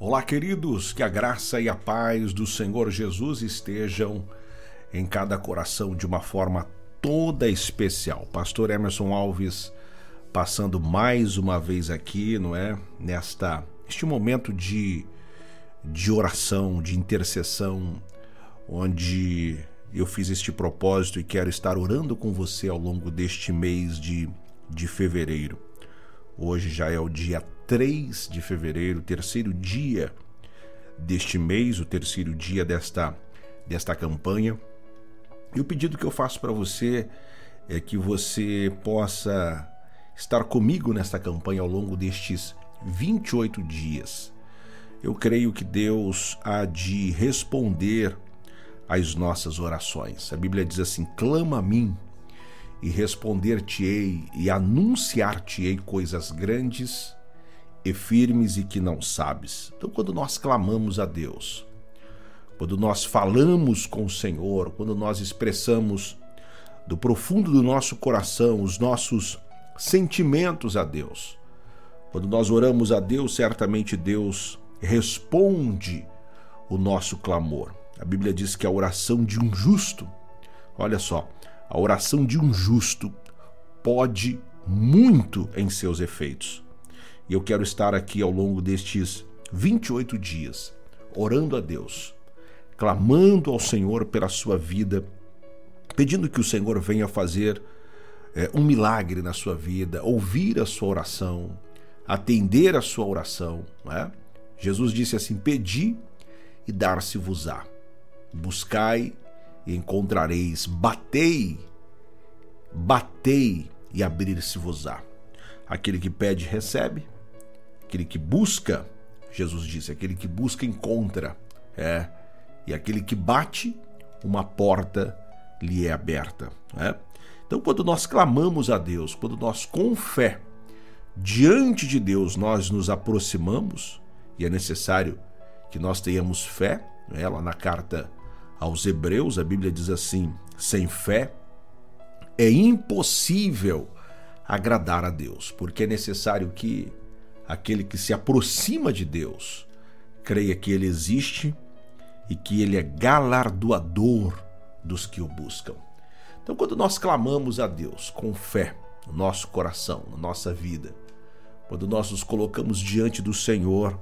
Olá, queridos, que a graça e a paz do Senhor Jesus estejam em cada coração de uma forma toda especial. Pastor Emerson Alves passando mais uma vez aqui, não é? Nesta este momento de de oração, de intercessão, onde eu fiz este propósito e quero estar orando com você ao longo deste mês de, de fevereiro. Hoje já é o dia 3 de fevereiro, terceiro dia deste mês, o terceiro dia desta, desta campanha. E o pedido que eu faço para você é que você possa estar comigo nesta campanha ao longo destes 28 dias. Eu creio que Deus há de responder às nossas orações. A Bíblia diz assim: clama a mim e responder-te-ei e anunciar-te-ei coisas grandes e firmes e que não sabes. Então, quando nós clamamos a Deus, quando nós falamos com o Senhor, quando nós expressamos do profundo do nosso coração os nossos sentimentos a Deus, quando nós oramos a Deus, certamente Deus responde o nosso clamor. A Bíblia diz que a oração de um justo, olha só, a oração de um justo pode muito em seus efeitos. E eu quero estar aqui ao longo destes 28 dias, orando a Deus, clamando ao Senhor pela sua vida, pedindo que o Senhor venha fazer é, um milagre na sua vida, ouvir a sua oração, atender a sua oração. É? Jesus disse assim: Pedi e dar-se-vos-á, buscai e encontrareis. Batei, batei e abrir-se-vos-á. Aquele que pede, recebe. Aquele que busca, Jesus disse, aquele que busca, encontra. É. E aquele que bate, uma porta lhe é aberta. É? Então, quando nós clamamos a Deus, quando nós com fé, diante de Deus, nós nos aproximamos, e é necessário que nós tenhamos fé, é? lá na carta aos Hebreus, a Bíblia diz assim: sem fé é impossível agradar a Deus, porque é necessário que aquele que se aproxima de Deus creia que ele existe e que ele é galardoador dos que o buscam. Então, quando nós clamamos a Deus com fé no nosso coração, na nossa vida, quando nós nos colocamos diante do Senhor,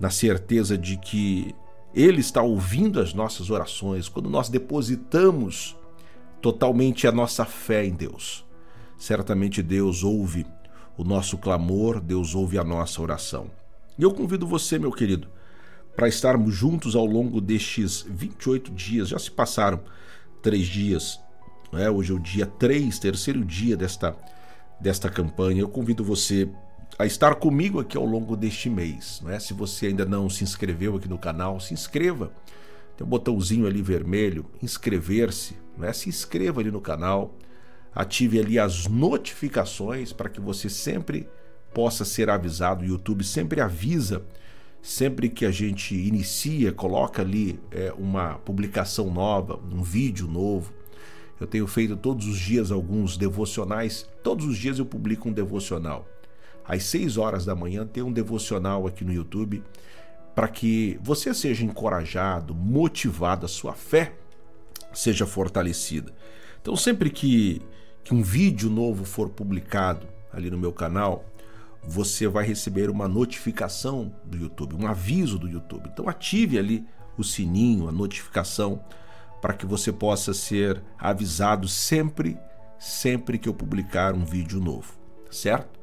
na certeza de que ele está ouvindo as nossas orações quando nós depositamos totalmente a nossa fé em Deus. Certamente Deus ouve o nosso clamor, Deus ouve a nossa oração. E eu convido você, meu querido, para estarmos juntos ao longo destes 28 dias. Já se passaram três dias, é? hoje é o dia 3, terceiro dia desta, desta campanha. Eu convido você a estar comigo aqui ao longo deste mês. Né? Se você ainda não se inscreveu aqui no canal, se inscreva. Tem um botãozinho ali vermelho, inscrever-se. Né? Se inscreva ali no canal, ative ali as notificações para que você sempre possa ser avisado. O YouTube sempre avisa, sempre que a gente inicia, coloca ali é, uma publicação nova, um vídeo novo. Eu tenho feito todos os dias alguns devocionais, todos os dias eu publico um devocional às 6 horas da manhã, tem um devocional aqui no YouTube para que você seja encorajado, motivado, a sua fé seja fortalecida. Então, sempre que, que um vídeo novo for publicado ali no meu canal, você vai receber uma notificação do YouTube, um aviso do YouTube. Então, ative ali o sininho, a notificação, para que você possa ser avisado sempre, sempre que eu publicar um vídeo novo, certo?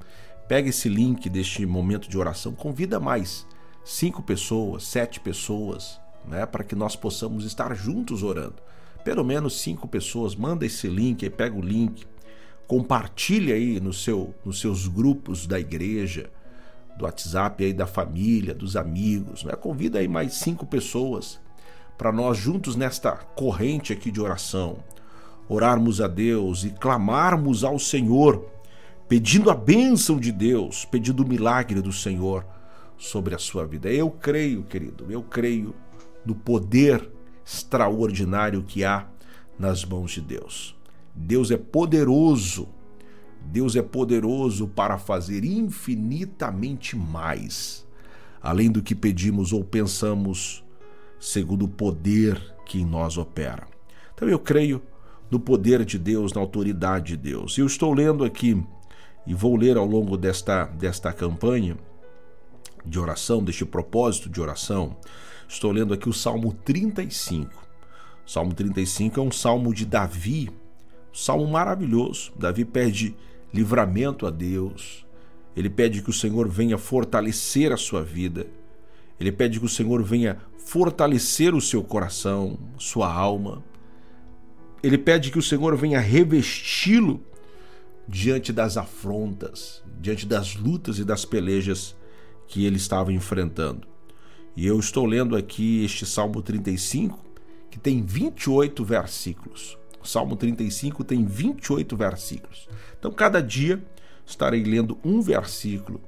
Pega esse link deste momento de oração, convida mais cinco pessoas, sete pessoas, né, para que nós possamos estar juntos orando. Pelo menos cinco pessoas, manda esse link, aí pega o link, compartilha aí no seu, nos seus grupos da igreja, do WhatsApp aí da família, dos amigos, né? Convida aí mais cinco pessoas para nós juntos nesta corrente aqui de oração, orarmos a Deus e clamarmos ao Senhor pedindo a bênção de Deus, pedindo o milagre do Senhor sobre a sua vida. Eu creio, querido, eu creio no poder extraordinário que há nas mãos de Deus. Deus é poderoso. Deus é poderoso para fazer infinitamente mais, além do que pedimos ou pensamos, segundo o poder que em nós opera. Então eu creio no poder de Deus, na autoridade de Deus. Eu estou lendo aqui e vou ler ao longo desta, desta campanha de oração, deste propósito de oração. Estou lendo aqui o Salmo 35. O Salmo 35 é um salmo de Davi, um salmo maravilhoso. Davi pede livramento a Deus. Ele pede que o Senhor venha fortalecer a sua vida. Ele pede que o Senhor venha fortalecer o seu coração, sua alma. Ele pede que o Senhor venha revesti-lo diante das afrontas, diante das lutas e das pelejas que ele estava enfrentando. E eu estou lendo aqui este Salmo 35, que tem 28 versículos. O Salmo 35 tem 28 versículos. Então, cada dia estarei lendo um versículo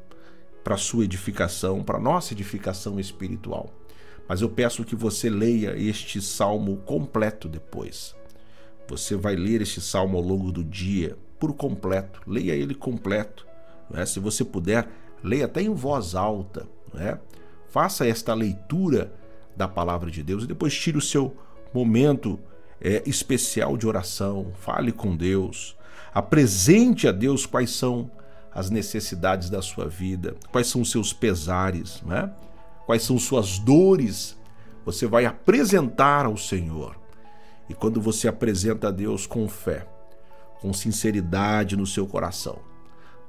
para sua edificação, para nossa edificação espiritual. Mas eu peço que você leia este salmo completo depois. Você vai ler este salmo ao longo do dia, por completo. Leia ele completo. Né? Se você puder, leia até em voz alta. Né? Faça esta leitura da palavra de Deus e depois tire o seu momento é, especial de oração. Fale com Deus. Apresente a Deus quais são as necessidades da sua vida, quais são os seus pesares, né? quais são suas dores. Você vai apresentar ao Senhor. E quando você apresenta a Deus com fé, com sinceridade no seu coração.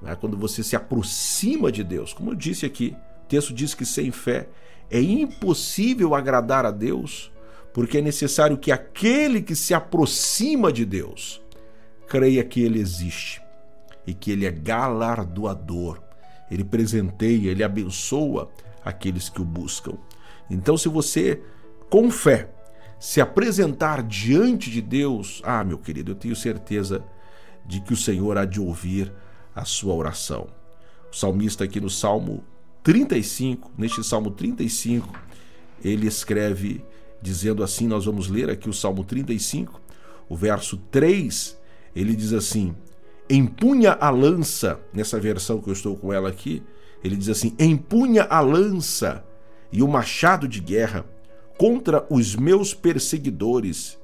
Né? Quando você se aproxima de Deus, como eu disse aqui, texto diz que sem fé é impossível agradar a Deus, porque é necessário que aquele que se aproxima de Deus creia que ele existe e que ele é galardoador. Ele presenteia, ele abençoa aqueles que o buscam. Então, se você, com fé, se apresentar diante de Deus, ah, meu querido, eu tenho certeza de que o Senhor há de ouvir a sua oração. O salmista aqui no Salmo 35, neste Salmo 35, ele escreve dizendo assim, nós vamos ler aqui o Salmo 35, o verso 3, ele diz assim: empunha a lança, nessa versão que eu estou com ela aqui, ele diz assim: empunha a lança e o machado de guerra contra os meus perseguidores.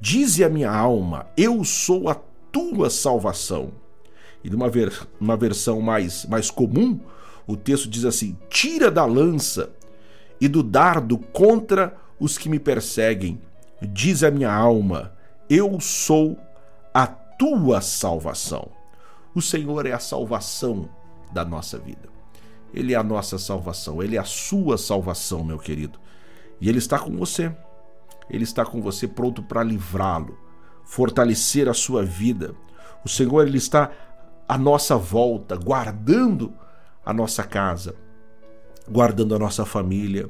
Dize a minha alma: eu sou a tua salvação. E numa ver, uma versão mais, mais comum, o texto diz assim: tira da lança e do dardo contra os que me perseguem. Diz a minha alma: eu sou a tua salvação. O Senhor é a salvação da nossa vida. Ele é a nossa salvação, ele é a sua salvação, meu querido. E ele está com você. Ele está com você pronto para livrá-lo fortalecer a sua vida. O Senhor ele está à nossa volta, guardando a nossa casa, guardando a nossa família,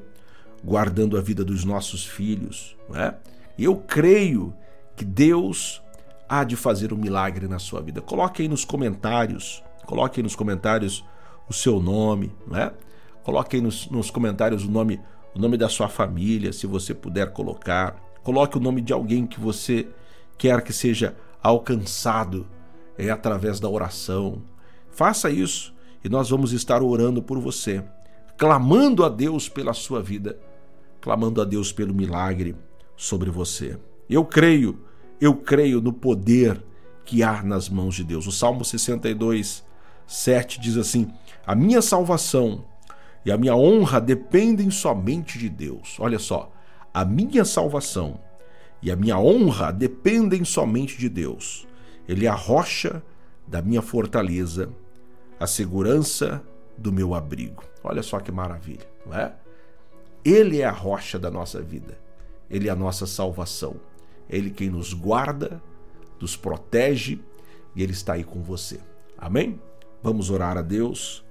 guardando a vida dos nossos filhos, é? E eu creio que Deus há de fazer um milagre na sua vida. Coloque aí nos comentários, coloque aí nos comentários o seu nome, não é? Coloque aí nos, nos comentários o nome, o nome da sua família, se você puder colocar. Coloque o nome de alguém que você quer que seja alcançado é através da oração. Faça isso e nós vamos estar orando por você, clamando a Deus pela sua vida, clamando a Deus pelo milagre sobre você. Eu creio, eu creio no poder que há nas mãos de Deus. O Salmo 62, 7 diz assim: A minha salvação e a minha honra dependem somente de Deus. Olha só, a minha salvação e a minha honra dependem somente de Deus. Ele é a rocha da minha fortaleza, a segurança do meu abrigo. Olha só que maravilha, não é? Ele é a rocha da nossa vida. Ele é a nossa salvação. É ele quem nos guarda, nos protege e ele está aí com você. Amém? Vamos orar a Deus.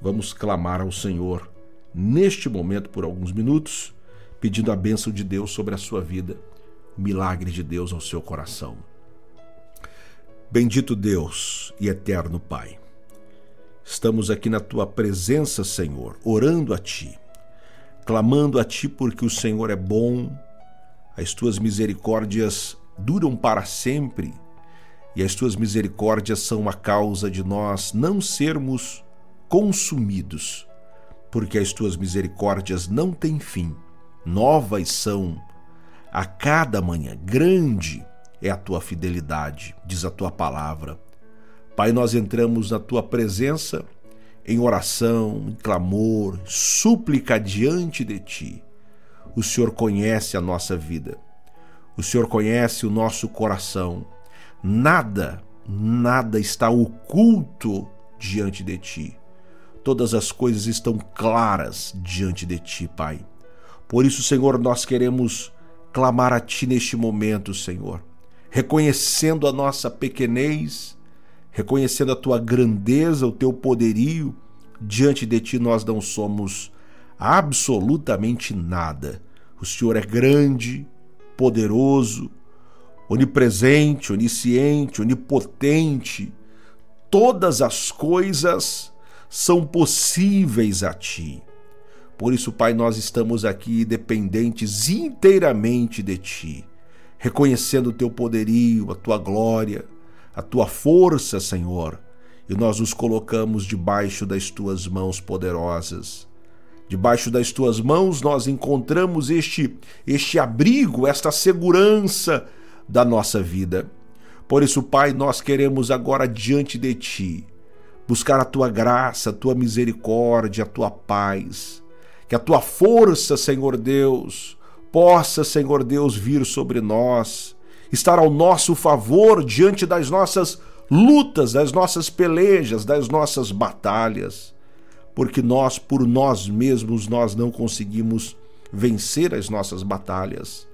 Vamos clamar ao Senhor neste momento por alguns minutos, pedindo a bênção de Deus sobre a sua vida milagre de Deus ao seu coração. Bendito Deus e eterno Pai, estamos aqui na tua presença, Senhor, orando a Ti, clamando a Ti porque o Senhor é bom, as tuas misericórdias duram para sempre e as tuas misericórdias são a causa de nós não sermos consumidos porque as tuas misericórdias não têm fim, novas são a cada manhã, grande é a tua fidelidade, diz a tua palavra. Pai, nós entramos na tua presença em oração, em clamor, súplica diante de ti. O Senhor conhece a nossa vida. O Senhor conhece o nosso coração. Nada, nada está oculto diante de ti. Todas as coisas estão claras diante de ti, Pai. Por isso, Senhor, nós queremos clamar a ti neste momento, Senhor, reconhecendo a nossa pequenez, reconhecendo a tua grandeza, o teu poderio. Diante de ti nós não somos absolutamente nada. O Senhor é grande, poderoso, onipresente, onisciente, onipotente. Todas as coisas são possíveis a ti. Por isso, Pai, nós estamos aqui dependentes inteiramente de ti, reconhecendo o teu poderio, a tua glória, a tua força, Senhor, e nós nos colocamos debaixo das tuas mãos poderosas. Debaixo das tuas mãos nós encontramos este este abrigo, esta segurança da nossa vida. Por isso, Pai, nós queremos agora diante de ti buscar a tua graça, a tua misericórdia, a tua paz. Que a tua força, Senhor Deus, possa, Senhor Deus, vir sobre nós, estar ao nosso favor diante das nossas lutas, das nossas pelejas, das nossas batalhas porque nós, por nós mesmos, nós não conseguimos vencer as nossas batalhas.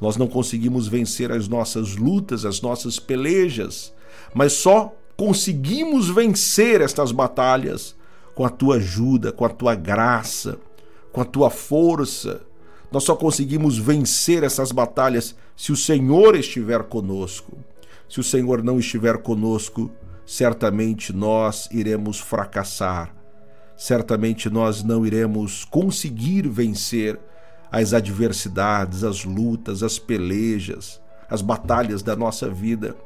Nós não conseguimos vencer as nossas lutas, as nossas pelejas, mas só conseguimos vencer estas batalhas com a tua ajuda, com a tua graça, com a tua força. Nós só conseguimos vencer essas batalhas se o Senhor estiver conosco. Se o Senhor não estiver conosco, certamente nós iremos fracassar certamente nós não iremos conseguir vencer as adversidades, as lutas, as pelejas, as batalhas da nossa vida.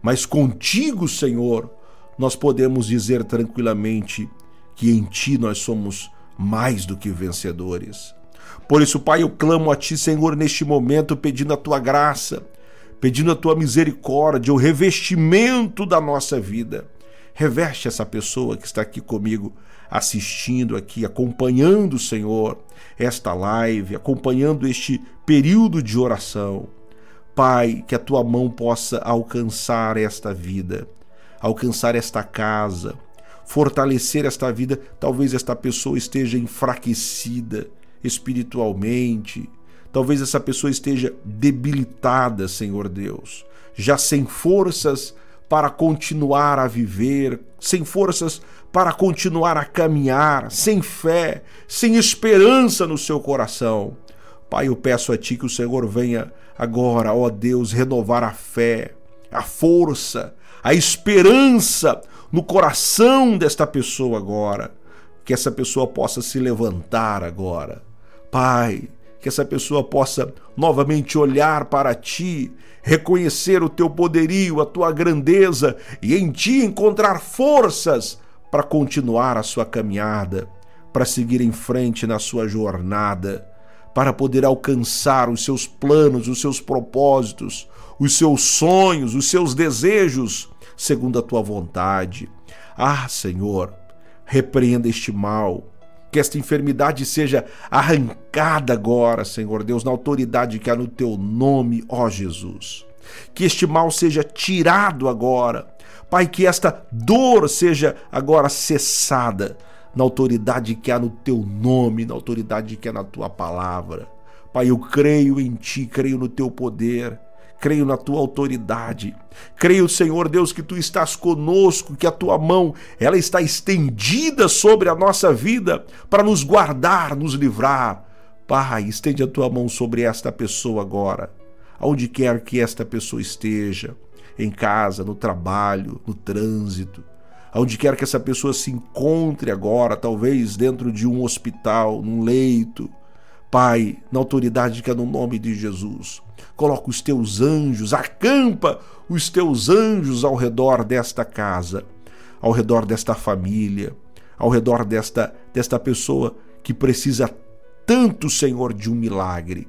Mas contigo, Senhor, nós podemos dizer tranquilamente que em Ti nós somos mais do que vencedores. Por isso, Pai, eu clamo a Ti, Senhor, neste momento, pedindo a Tua graça, pedindo a Tua misericórdia, o revestimento da nossa vida. Reveste essa pessoa que está aqui comigo assistindo aqui, acompanhando Senhor, esta live, acompanhando este período de oração. Pai, que a tua mão possa alcançar esta vida, alcançar esta casa, fortalecer esta vida. Talvez esta pessoa esteja enfraquecida espiritualmente, talvez essa pessoa esteja debilitada, Senhor Deus, já sem forças para continuar a viver, sem forças para continuar a caminhar, sem fé, sem esperança no seu coração. Pai, eu peço a Ti que o Senhor venha agora, ó Deus, renovar a fé, a força, a esperança no coração desta pessoa agora. Que essa pessoa possa se levantar agora. Pai, que essa pessoa possa novamente olhar para ti, reconhecer o teu poderio, a tua grandeza e em ti encontrar forças para continuar a sua caminhada, para seguir em frente na sua jornada, para poder alcançar os seus planos, os seus propósitos, os seus sonhos, os seus desejos, segundo a tua vontade. Ah, Senhor, repreenda este mal, que esta enfermidade seja arrancada agora, Senhor Deus, na autoridade que há no teu nome, ó Jesus. Que este mal seja tirado agora. Pai, que esta dor seja agora cessada na autoridade que há no teu nome, na autoridade que há na tua palavra. Pai, eu creio em ti, creio no teu poder creio na tua autoridade. Creio, Senhor Deus, que tu estás conosco, que a tua mão ela está estendida sobre a nossa vida para nos guardar, nos livrar. Pai, estende a tua mão sobre esta pessoa agora, aonde quer que esta pessoa esteja, em casa, no trabalho, no trânsito, aonde quer que essa pessoa se encontre agora, talvez dentro de um hospital, num leito, Pai, na autoridade que é no nome de Jesus, coloca os teus anjos, acampa os teus anjos ao redor desta casa, ao redor desta família, ao redor desta, desta pessoa que precisa tanto, Senhor, de um milagre.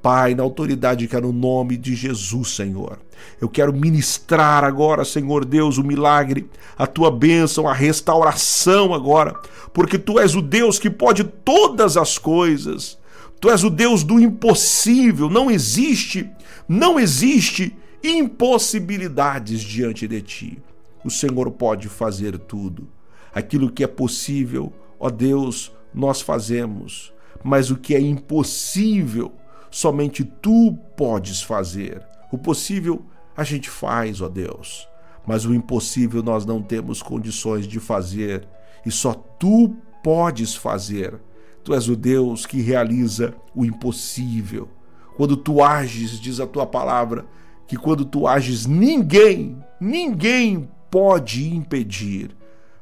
Pai, na autoridade que é no nome de Jesus, Senhor. Eu quero ministrar agora, Senhor Deus, o milagre, a tua bênção, a restauração agora, porque tu és o Deus que pode todas as coisas. Tu és o Deus do impossível. Não existe, não existe impossibilidades diante de ti. O Senhor pode fazer tudo. Aquilo que é possível, ó Deus, nós fazemos. Mas o que é impossível, somente tu podes fazer. O possível a gente faz, ó Deus, mas o impossível nós não temos condições de fazer e só tu podes fazer. Tu és o Deus que realiza o impossível. Quando tu ages, diz a tua palavra, que quando tu ages, ninguém, ninguém pode impedir.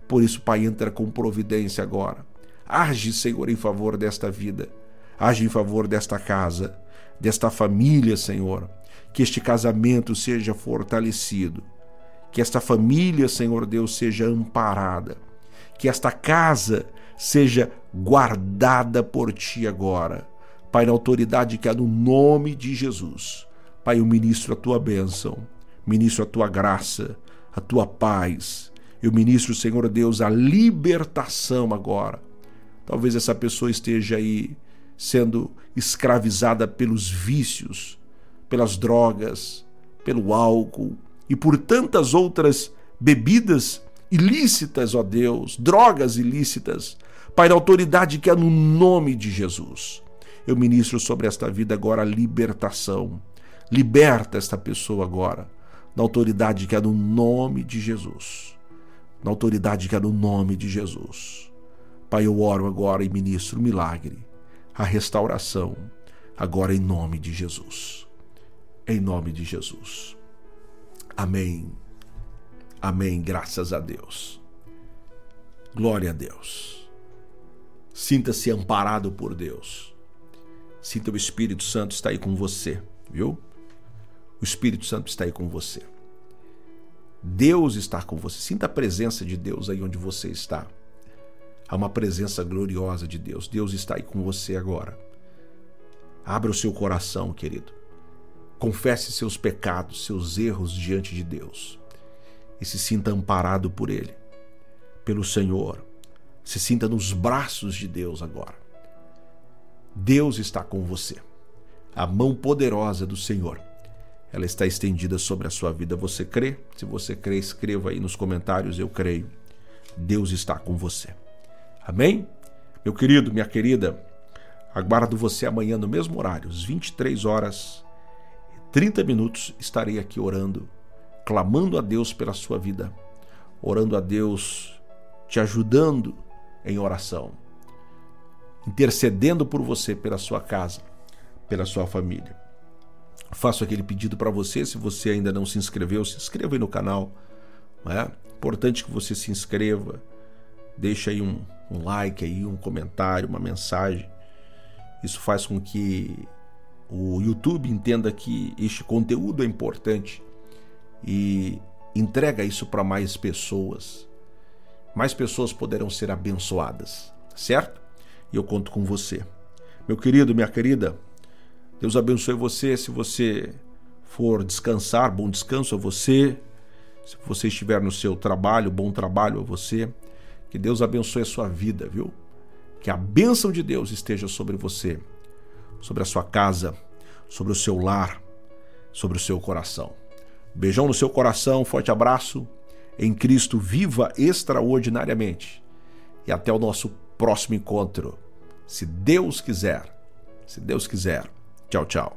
Por isso, Pai, entra com providência agora. Age, Senhor, em favor desta vida. Age em favor desta casa desta família, Senhor. Que este casamento seja fortalecido. Que esta família, Senhor Deus, seja amparada. Que esta casa seja guardada por ti agora. Pai, na autoridade que há no nome de Jesus. Pai, eu ministro a tua bênção, ministro a tua graça, a tua paz. Eu ministro, Senhor Deus, a libertação agora. Talvez essa pessoa esteja aí sendo escravizada pelos vícios, pelas drogas, pelo álcool e por tantas outras bebidas ilícitas, ó Deus, drogas ilícitas. Pai, na autoridade que é no nome de Jesus. Eu ministro sobre esta vida agora a libertação. Liberta esta pessoa agora, na autoridade que é no nome de Jesus. Na autoridade que é no nome de Jesus. Pai, eu oro agora e ministro um milagre a restauração, agora em nome de Jesus. Em nome de Jesus. Amém. Amém. Graças a Deus. Glória a Deus. Sinta-se amparado por Deus. Sinta o Espírito Santo está aí com você, viu? O Espírito Santo está aí com você. Deus está com você. Sinta a presença de Deus aí onde você está. Há uma presença gloriosa de Deus. Deus está aí com você agora. Abra o seu coração, querido. Confesse seus pecados, seus erros diante de Deus. E se sinta amparado por Ele, pelo Senhor. Se sinta nos braços de Deus agora. Deus está com você. A mão poderosa do Senhor, ela está estendida sobre a sua vida. Você crê? Se você crê, escreva aí nos comentários: Eu creio. Deus está com você. Amém? Meu querido, minha querida, aguardo você amanhã no mesmo horário, às 23 horas e 30 minutos, estarei aqui orando, clamando a Deus pela sua vida, orando a Deus, te ajudando em oração, intercedendo por você, pela sua casa, pela sua família. Faço aquele pedido para você, se você ainda não se inscreveu, se inscreva aí no canal. É importante que você se inscreva, deixe aí um, um like aí, um comentário, uma mensagem. Isso faz com que o YouTube entenda que este conteúdo é importante e entrega isso para mais pessoas. Mais pessoas poderão ser abençoadas, certo? E eu conto com você. Meu querido, minha querida, Deus abençoe você se você for descansar, bom descanso a você. Se você estiver no seu trabalho, bom trabalho a você. Que Deus abençoe a sua vida, viu? Que a bênção de Deus esteja sobre você, sobre a sua casa, sobre o seu lar, sobre o seu coração. Beijão no seu coração, forte abraço. Em Cristo, viva extraordinariamente. E até o nosso próximo encontro. Se Deus quiser. Se Deus quiser. Tchau, tchau.